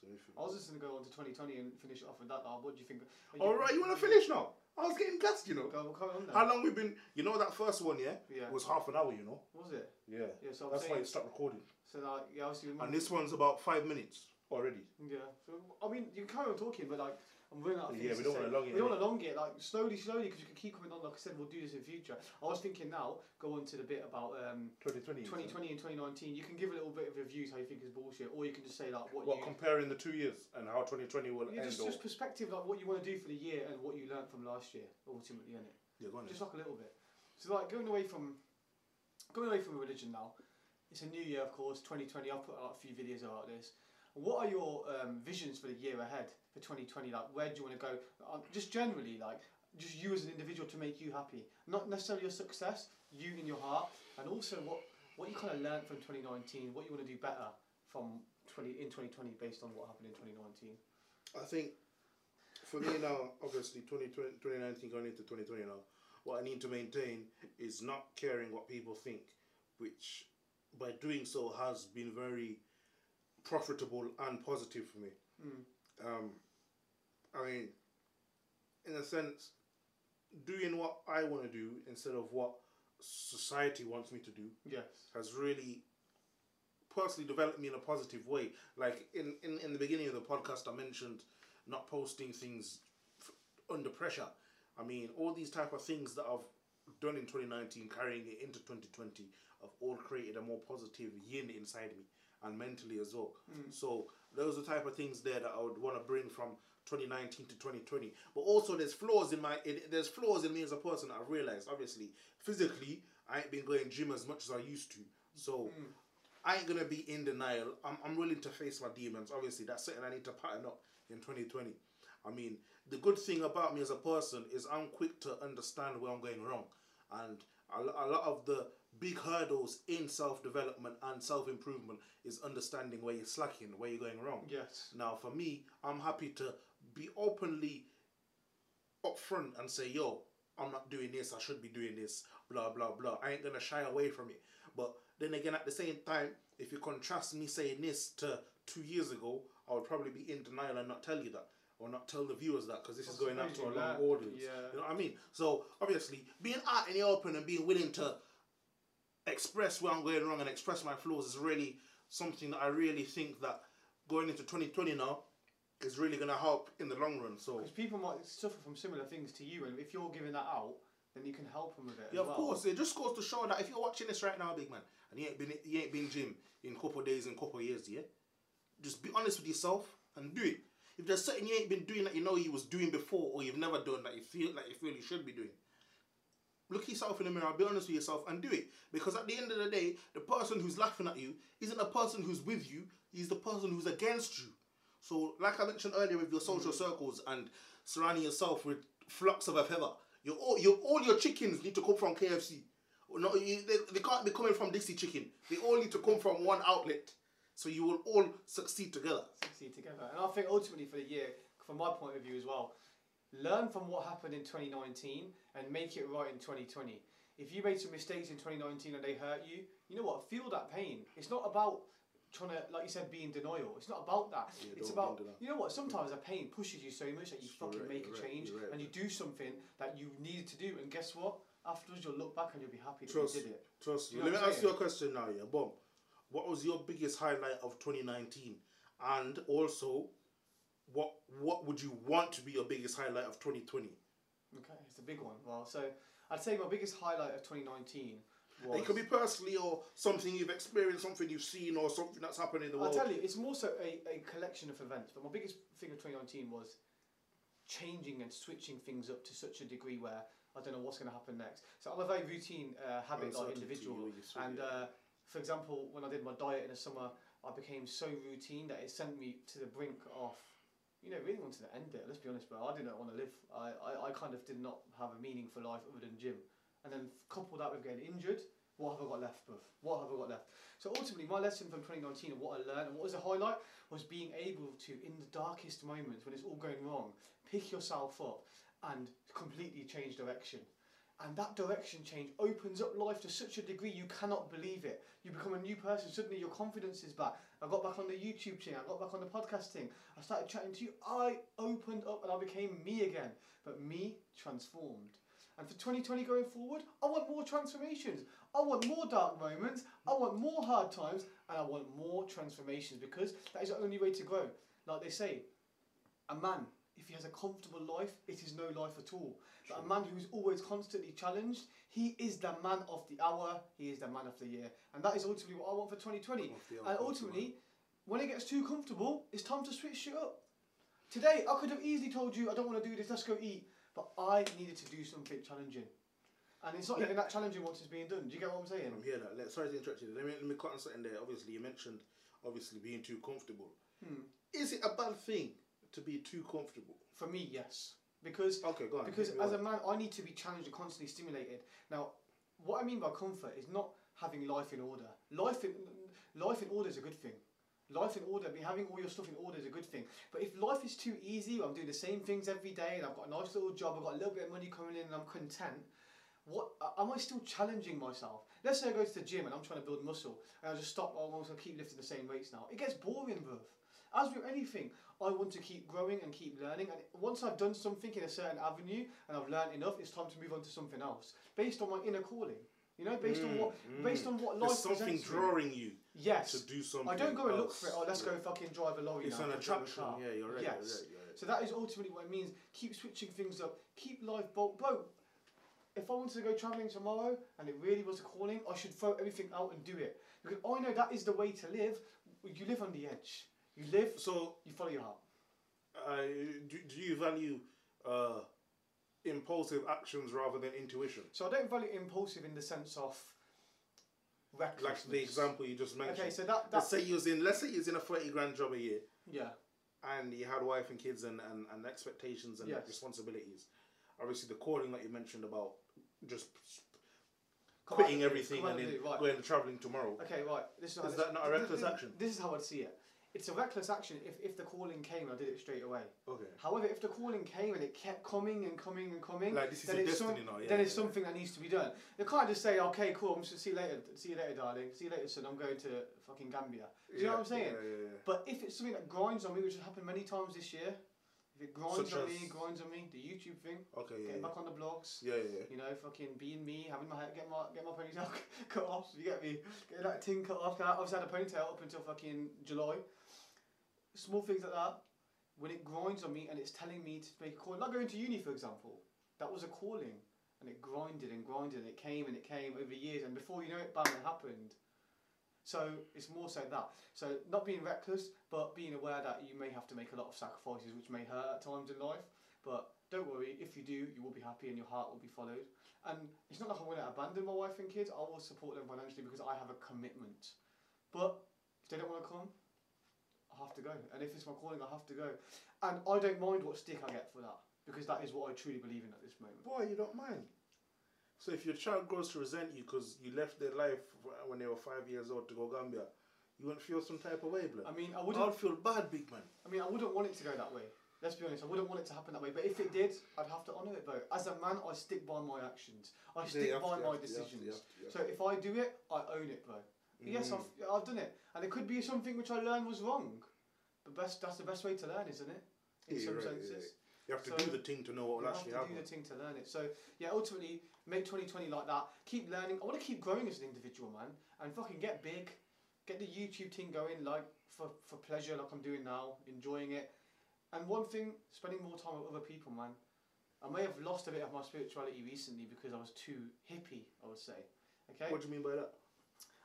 Speaker 2: So think.
Speaker 1: I was just going to go on to 2020 and finish it off with that. Now, what do you think? are
Speaker 2: All right, you want to finish now? I was getting gassed, you know.
Speaker 1: Go, go on then.
Speaker 2: How long we've been? You know that first one, yeah,
Speaker 1: Yeah.
Speaker 2: was half an hour. You know.
Speaker 1: was it?
Speaker 2: Yeah.
Speaker 1: Yeah. So I'm
Speaker 2: That's why
Speaker 1: saying.
Speaker 2: it stopped recording.
Speaker 1: So like, yeah, obviously.
Speaker 2: And this one's about five minutes already.
Speaker 1: Yeah. So I mean, you carry on talking, but like, I'm running out of
Speaker 2: Yeah, we don't
Speaker 1: say.
Speaker 2: wanna long it,
Speaker 1: We don't want to long it. Like slowly, slowly, because you can keep coming on. Like I said, we'll do this in future. I was thinking now, go on to the bit about um,
Speaker 2: 2020.
Speaker 1: 2020 and 2019. You can give a little bit of reviews how you think is bullshit, or you can just say like what
Speaker 2: What
Speaker 1: you.
Speaker 2: comparing the two years and how 2020 will end?
Speaker 1: just, just perspective, like what you want to do for the year and what you learned from last year, ultimately, innit?
Speaker 2: yeah, go on.
Speaker 1: Just like a little bit. So like going away from going away from religion now. It's a new year, of course. 2020. I've put out a few videos about this. What are your um, visions for the year ahead for 2020? Like, where do you want to go? Um, just generally, like, just you as an individual to make you happy. Not necessarily your success, you in your heart, and also what what you kind of learned from 2019. What you want to do better from 20 in 2020 based on what happened in 2019.
Speaker 2: I think for me now, obviously 2020, 2019 going into 2020 now, what I need to maintain is not caring what people think, which by doing so has been very profitable and positive for me.
Speaker 1: Mm.
Speaker 2: Um, I mean, in a sense, doing what I want to do instead of what society wants me to do
Speaker 1: Yes.
Speaker 2: has really personally developed me in a positive way. Like in, in, in the beginning of the podcast, I mentioned not posting things f- under pressure. I mean, all these type of things that I've done in 2019, carrying it into 2020, have all created a more positive yin inside me and mentally as well. Hmm. So those are the type of things there that I would want to bring from 2019 to 2020. But also, there's flaws in my in, there's flaws in me as a person I've realized. Obviously, physically, I ain't been going gym as much as I used to. So. Hmm. I ain't gonna be in denial. I'm, I'm willing to face my demons. Obviously, that's something I need to pattern up in 2020. I mean, the good thing about me as a person is I'm quick to understand where I'm going wrong, and a, a lot of the big hurdles in self development and self improvement is understanding where you're slacking, where you're going wrong.
Speaker 1: Yes.
Speaker 2: Now, for me, I'm happy to be openly upfront and say, yo, I'm not doing this, I should be doing this, blah, blah, blah. I ain't gonna shy away from it. But then again, at the same time, if you contrast me saying this to two years ago, I would probably be in denial and not tell you that. Or not tell the viewers that because this is going out to a long audience.
Speaker 1: yeah.
Speaker 2: You know what I mean? So obviously, being out in the open and being willing to express where I'm going wrong and express my flaws is really something that I really think that going into 2020 now is really going to help in the long run. So
Speaker 1: Because people might suffer from similar things to you, and if you're giving that out, then you can help them with it.
Speaker 2: yeah, of
Speaker 1: well.
Speaker 2: course, it just goes to show that if you're watching this right now, big man, and you ain't been you ain't been gym in a couple of days and couple of years, yeah, just be honest with yourself and do it. If there's something you ain't been doing that you know you was doing before, or you've never done that you feel like you feel you should be doing, look yourself in the mirror, be honest with yourself, and do it. Because at the end of the day, the person who's laughing at you isn't the person who's with you, he's the person who's against you. So, like I mentioned earlier with your social mm. circles and surrounding yourself with flocks of a feather, your all, your, all your chickens need to come from KFC. No, you, they, they can't be coming from Dixy Chicken. They all need to come from one outlet. So you will all succeed together.
Speaker 1: succeed together. And I think ultimately for the year, from my point of view as well, learn from what happened in 2019 and make it right in 2020. If you made some mistakes in 2019 and they hurt you, you know what? Feel that pain. It's not about trying to, like you said, be in denial. It's not about that.
Speaker 2: Yeah,
Speaker 1: it's about, you know what? Sometimes the pain pushes you so much that you fucking
Speaker 2: right,
Speaker 1: make a
Speaker 2: right,
Speaker 1: change
Speaker 2: right,
Speaker 1: and you do something that you needed to do. And guess what? Afterwards, you'll look back and you'll be happy that
Speaker 2: Trust,
Speaker 1: you did it.
Speaker 2: trust
Speaker 1: you know
Speaker 2: Let me
Speaker 1: I'm
Speaker 2: ask you a question now, yeah, Bob. What was your biggest highlight of 2019? And also, what what would you want to be your biggest highlight of 2020?
Speaker 1: Okay, it's a big one. Well, so I'd say my biggest highlight of 2019 was.
Speaker 2: It could be personally or something you've experienced, something you've seen, or something that's happened in the world.
Speaker 1: I'll tell you, it's more so a, a collection of events. But my biggest thing of 2019 was changing and switching things up to such a degree where I don't know what's going to happen next. So I'm a very routine uh, habit like individual,
Speaker 2: see,
Speaker 1: and uh, for example, when I did my diet in the summer, I became so routine that it sent me to the brink of. You know, really wanted to end it. Let's be honest, bro. I did not want to live. I, I, I kind of did not have a meaningful life other than gym. And then couple that with getting injured, what have I got left, bruv? What have I got left? So ultimately, my lesson from 2019 and what I learned and what was a highlight was being able to, in the darkest moments when it's all going wrong, pick yourself up and completely change direction. And that direction change opens up life to such a degree you cannot believe it. You become a new person. Suddenly your confidence is back. I got back on the YouTube thing. I got back on the podcasting. I started chatting to you. I opened up and I became me again. But me transformed. And for 2020 going forward, I want more transformations. I want more dark moments. I want more hard times. And I want more transformations because that is the only way to grow. Like they say, a man, if he has a comfortable life, it is no life at all. But a man who's always constantly challenged, he is the man of the hour, he is the man of the year. And that is ultimately what I want for 2020.
Speaker 2: Of the hour,
Speaker 1: And ultimately, when it gets too comfortable, it's time to switch shit up. Today, I could have easily told you, I don't want to do this, let's go eat. But I needed to do something challenging. And it's not even that challenging once it's being done. Do you get what I'm saying?
Speaker 2: I'm here. That. Sorry to interrupt you. Let me let me cut on something there. Obviously, you mentioned obviously being too comfortable.
Speaker 1: Hmm.
Speaker 2: Is it a bad thing to be too comfortable?
Speaker 1: For me, yes. Because
Speaker 2: Okay, go on.
Speaker 1: Because as a man, I need to be challenged and constantly stimulated. Now, what I mean by comfort is not having life in order. Life in life in order is a good thing. Life in order, be having all your stuff in order is a good thing. But if life is too easy, I'm doing the same things every day, and I've got a nice little job, I've got a little bit of money coming in, and I'm content. What am I still challenging myself? Let's say I go to the gym and I'm trying to build muscle, and I just stop. Oh, I'm going to keep lifting the same weights now. It gets boring, bruv. As with anything, I want to keep growing and keep learning. And once I've done something in a certain avenue and I've learned enough, it's time to move on to something else based on my inner calling. You know, based on
Speaker 2: Mm,
Speaker 1: what,
Speaker 2: mm.
Speaker 1: based on what life
Speaker 2: There's something drawing you
Speaker 1: Yes.
Speaker 2: to do something.
Speaker 1: I don't go and look for it. Oh, let's
Speaker 2: Yeah.
Speaker 1: go fucking drive a lorry
Speaker 2: It's
Speaker 1: now.
Speaker 2: an
Speaker 1: a
Speaker 2: attraction. Yeah, you're right.
Speaker 1: Yes.
Speaker 2: You're right. You're right.
Speaker 1: So that is ultimately what it means. Keep switching things up. Keep life bolt. Bro, if I wanted to go travelling tomorrow and it really was a calling, I should throw everything out and do it. Because I know that is the way to live. You live on the edge. You live,
Speaker 2: So,
Speaker 1: you follow your heart.
Speaker 2: uh, do, do you value uh, impulsive actions rather than intuition?
Speaker 1: So I don't value impulsive in the sense of recklessness.
Speaker 2: Like the example you just mentioned.
Speaker 1: Okay, so that,
Speaker 2: let's say you was in. Let's say you was in a thirty grand job a year,
Speaker 1: yeah,
Speaker 2: and you had wife and kids and, and, and expectations and
Speaker 1: Yes.
Speaker 2: responsibilities. Obviously, the calling that you mentioned about just
Speaker 1: Come
Speaker 2: quitting everything and then
Speaker 1: right.
Speaker 2: going traveling tomorrow.
Speaker 1: Okay, right. This is,
Speaker 2: Is
Speaker 1: this-
Speaker 2: that not a reckless
Speaker 1: this-
Speaker 2: action?
Speaker 1: This is how I'd see it. It's a reckless action if, if the calling came and I did it straight away.
Speaker 2: Okay.
Speaker 1: However, if the calling came and it kept coming and coming and coming,
Speaker 2: Like this is
Speaker 1: then it's some-.
Speaker 2: Yeah.
Speaker 1: then it's
Speaker 2: yeah,
Speaker 1: something that needs to be done. You can't just say, okay, cool, I'm just see you later, see you later, darling, see you later, son. I'm going to fucking Gambia. Do you know what I'm saying? But if it's something that grinds on me, which has happened many times this year, if it grinds
Speaker 2: Such
Speaker 1: on me, grinds on me, the YouTube thing,
Speaker 2: Okay, yeah,
Speaker 1: getting
Speaker 2: yeah.
Speaker 1: back on the blogs.
Speaker 2: Yeah, yeah, yeah.
Speaker 1: You know, fucking being me, having my hair, get my get my ponytail (laughs) cut off. You get me? Getting that tin cut off. I obviously had a ponytail up until fucking July. Small things like that. When it grinds on me and it's telling me to make a call, not going to uni, for example, that was a calling, and it grinded and grinded, and it came and it came over years, and before you know it, bam, it happened. So it's more so that. So not being reckless, but being aware that you may have to make a lot of sacrifices, which may hurt at times in life. But don't worry. If you do, you will be happy and your heart will be followed. And it's not like I'm going to abandon my wife and kids. I will support them financially because I have a commitment. But if they don't want to come, I have to go. And if it's my calling, I have to go. And I don't mind what stick I get for that because that is what I truly believe in at this moment.
Speaker 2: Boy, you don't mind. So if your child grows to resent you because you left their life when they were five years old to go Gambia, you wouldn't feel some type of way, blood.
Speaker 1: I mean, I wouldn't.
Speaker 2: I'd feel bad, big man.
Speaker 1: I mean, I wouldn't want it to go that way. Let's be honest. I wouldn't want it to happen that way. But if it did, I'd have to honour it, though. As a man, I stick by my actions. I stick by
Speaker 2: to,
Speaker 1: my
Speaker 2: have to, you have to,
Speaker 1: decisions.
Speaker 2: to,
Speaker 1: So if I do it, I own it, bro. Yes,
Speaker 2: Mm.
Speaker 1: I've, I've done it, and it could be something which I learned was wrong. But best that's the best way to learn, isn't it? In
Speaker 2: Yeah,
Speaker 1: some
Speaker 2: right, yeah,
Speaker 1: senses.
Speaker 2: You have to
Speaker 1: So-
Speaker 2: do the thing to know what
Speaker 1: You have
Speaker 2: actually
Speaker 1: to do the thing to learn it. So yeah, ultimately make 2020 like that. Keep learning. I want to keep growing as an individual, man, and fucking get big. Get the YouTube thing going, like for for pleasure, like I'm doing now, enjoying it. And one thing, spending more time with other people, man. I may have lost a bit of my spirituality recently because I was too hippie. I would say. Okay.
Speaker 2: What do you mean by that?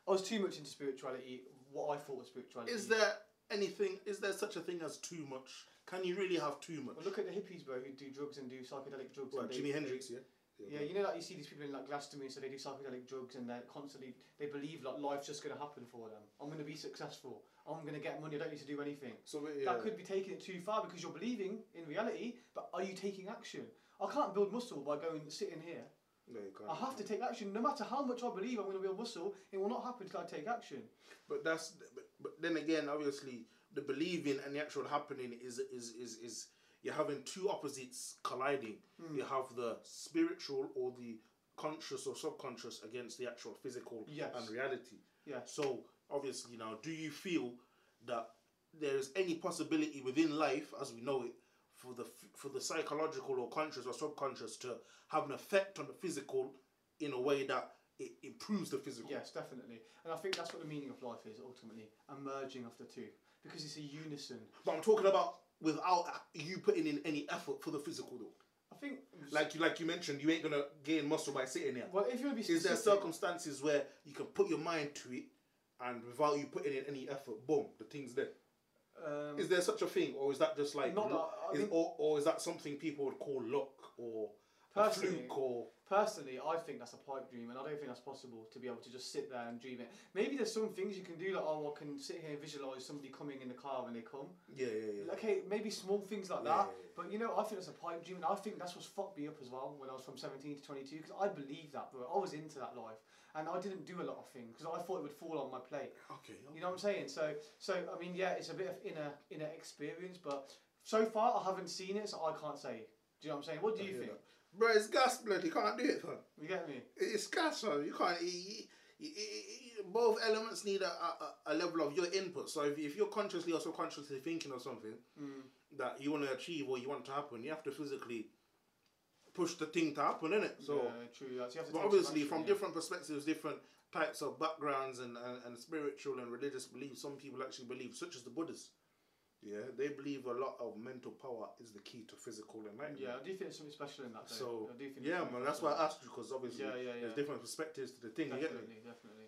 Speaker 1: I was too much into spirituality. What I thought was spirituality.
Speaker 2: Is there anything? Is there such a thing as too much? Can you really have too much?
Speaker 1: Well, look at the hippies, bro, who do drugs and do psychedelic drugs.
Speaker 2: Well,
Speaker 1: and they-
Speaker 2: Jimi Hendrix, yeah.
Speaker 1: Yeah, you know, like you see these people in like Glastonbury, so they do psychedelic drugs, and they're constantly they believe like life's just going to happen for them. I'm going to be successful. I'm going to get money. I don't need to do anything.
Speaker 2: So yeah.
Speaker 1: That could be taking it too far because you're believing in reality, but are you taking action? I can't build muscle by going sitting here.
Speaker 2: No, you can't.
Speaker 1: I have to take action, no matter how much I believe I'm going to build muscle. It will not happen until I take action.
Speaker 2: But that's but, but then again, obviously, the believing and the actual happening is is is is you're having two opposites colliding.
Speaker 1: Hmm.
Speaker 2: You have the spiritual or the conscious or subconscious against the actual physical
Speaker 1: Yes.
Speaker 2: and reality.
Speaker 1: Yeah.
Speaker 2: So obviously now, do you feel that there is any possibility within life, as we know it, for the for the psychological or conscious or subconscious to have an effect on the physical in a way that it improves the physical?
Speaker 1: Yes, definitely. And I think that's what the meaning of life is ultimately, a merging of the two, because it's a unison.
Speaker 2: But I'm talking about without you putting in any effort for the physical though.
Speaker 1: I think
Speaker 2: Like you like you mentioned, you ain't gonna gain muscle by sitting there.
Speaker 1: Well, if you be
Speaker 2: Is there circumstances where you can put your mind to it and without you putting in any effort, boom, the thing's there?
Speaker 1: Um,
Speaker 2: Is there such a thing, or is that just like,
Speaker 1: Not
Speaker 2: luck?
Speaker 1: that- I
Speaker 2: is,
Speaker 1: mean-
Speaker 2: or, or is that something people would call luck or
Speaker 1: Personally-
Speaker 2: fluke or?
Speaker 1: Personally, I think that's a pipe dream, and I don't think that's possible to be able to just sit there and dream it. Maybe there's some things you can do, like oh, I can sit here and visualize somebody coming in the car when they come.
Speaker 2: Yeah, yeah, yeah.
Speaker 1: Okay, maybe small things like
Speaker 2: Yeah,
Speaker 1: that.
Speaker 2: yeah, yeah.
Speaker 1: But you know, I think that's a pipe dream, and I think that's what's fucked me up as well when I was from 17 to 22 because I believed that, bro. I was into that life, and I didn't do a lot of things because I thought it would fall on my plate.
Speaker 2: Okay.
Speaker 1: You know what I'm saying? So, so I mean, yeah, it's a bit of inner inner experience, but so far I haven't seen it, so I can't say. Do you know what I'm saying? What do you think?
Speaker 2: that. Bro, it's gas blood. You can't do it, fam.
Speaker 1: You get me?
Speaker 2: It's gas, fam. You can't. y- y- y- y- both elements need a, a, a level of your input. So if, if you're consciously or subconsciously thinking of something
Speaker 1: Mm.
Speaker 2: that you want to achieve or you want to happen, you have to physically push the thing to happen, innit? So,
Speaker 1: yeah, true. Have to
Speaker 2: but obviously, from
Speaker 1: yeah.
Speaker 2: different perspectives, different types of backgrounds and, and, and spiritual and religious beliefs, some people actually believe, such as the Buddhists. Yeah, they believe a lot of mental power is the key to physical enlightenment.
Speaker 1: Yeah, I do think there's something special in that. Though.
Speaker 2: So
Speaker 1: I do think
Speaker 2: yeah, man, that's why I asked you because obviously
Speaker 1: Yeah, yeah, yeah.
Speaker 2: there's different perspectives to the thing. You get me?
Speaker 1: Definitely, definitely.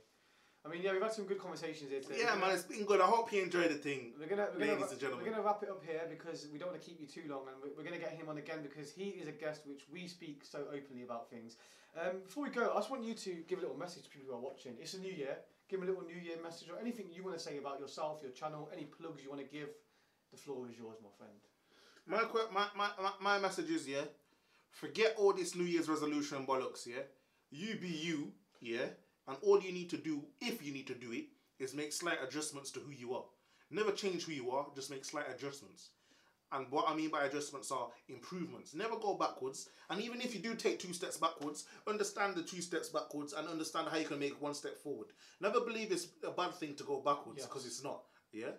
Speaker 1: I mean, yeah, we've had some good conversations here today.
Speaker 2: Yeah, man, it's been good. I hope you enjoyed the thing.
Speaker 1: We're gonna, we're,
Speaker 2: Ladies
Speaker 1: gonna,
Speaker 2: and gentlemen.
Speaker 1: we're gonna wrap it up here because we don't want to keep you too long, and we're, we're gonna get him on again because he is a guest which we speak so openly about things. Um, before we go, I just want you to give a little message to people who are watching. It's a new year. Give them a little new year message or anything you want to say about yourself, your channel, any plugs you want to give. The floor is yours, my friend.
Speaker 2: My, my, my, my, my message is, yeah, forget all this New Year's resolution bollocks, yeah? You be you, yeah? And all you need to do, if you need to do it, is make slight adjustments to who you are. Never change who you are, just make slight adjustments. And what I mean by adjustments are improvements. Never go backwards. And even if you do take two steps backwards, understand the two steps backwards and understand how you can make one step forward. Never believe it's a bad thing to go backwards because it's not. Yeah?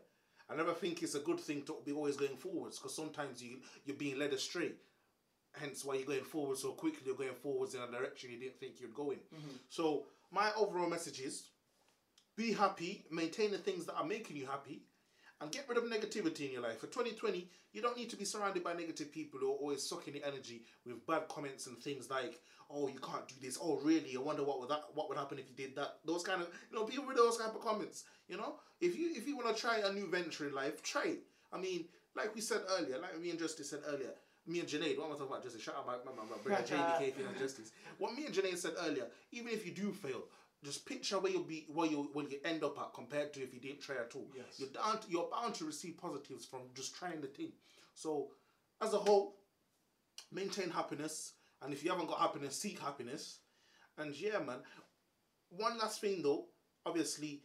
Speaker 2: I never think it's a good thing to be always going forwards because sometimes you, you're being led astray. Hence why you're going forward so quickly, you're going forwards in a direction you didn't think you'd go in. Mm-hmm. So, my overall message is be happy, maintain the things that are making you happy, and get rid of negativity in your life. For 2020, you don't need to be surrounded by negative people who are always sucking the energy with bad comments and things like, "Oh, you can't do this." "Oh, really? I wonder what would that what would happen if you did that." Those kind of you know people with those kind of comments. You know, if you if you want to try a new venture in life, try it. I mean, like we said earlier, like me and Justice said earlier, me and Junaid, what am I talking about justice? Shout out my, my, my, my brother JBK for justice. What me and Junaid said earlier, even if you do fail, just picture where you'll be, where you will you end up at compared to if you didn't try at all.
Speaker 1: Yes.
Speaker 2: You're down, to, you're bound to receive positives from just trying the thing. So, as a whole, maintain happiness, and if you haven't got happiness, seek happiness. And yeah, man. One last thing though, obviously,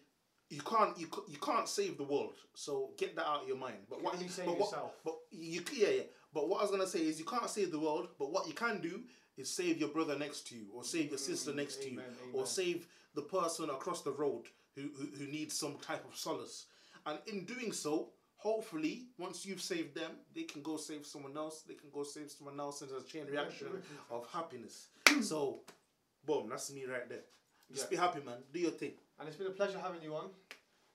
Speaker 2: you can't you, you can't save the world, so get that out of your mind. But
Speaker 1: Can
Speaker 2: what you
Speaker 1: save
Speaker 2: but what-
Speaker 1: yourself.
Speaker 2: but you yeah yeah. But what I was gonna say is you can't save the world, but what you can do is save your brother next to you, or save your sister next to you,
Speaker 1: Mm, amen,
Speaker 2: or save the person across the road who, who who needs some type of solace. And in doing so, hopefully, once you've saved them, they can go save someone else. They can go save someone else, and there's a chain reaction of happiness. so, boom, that's me right there. Just
Speaker 1: Yeah.
Speaker 2: be happy, man. Do your thing.
Speaker 1: And it's been a pleasure having you on.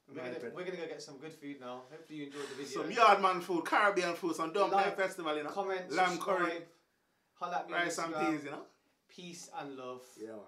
Speaker 1: We're gonna, we're gonna go get some good food now. Hopefully you enjoyed the video.
Speaker 2: Some yard man food, Caribbean food, some dumpling
Speaker 1: Like,
Speaker 2: festival, you know.
Speaker 1: Comment,
Speaker 2: Lamb curry,
Speaker 1: holla at me
Speaker 2: rice and peas, you know.
Speaker 1: Peace and love.
Speaker 2: Yeah, man.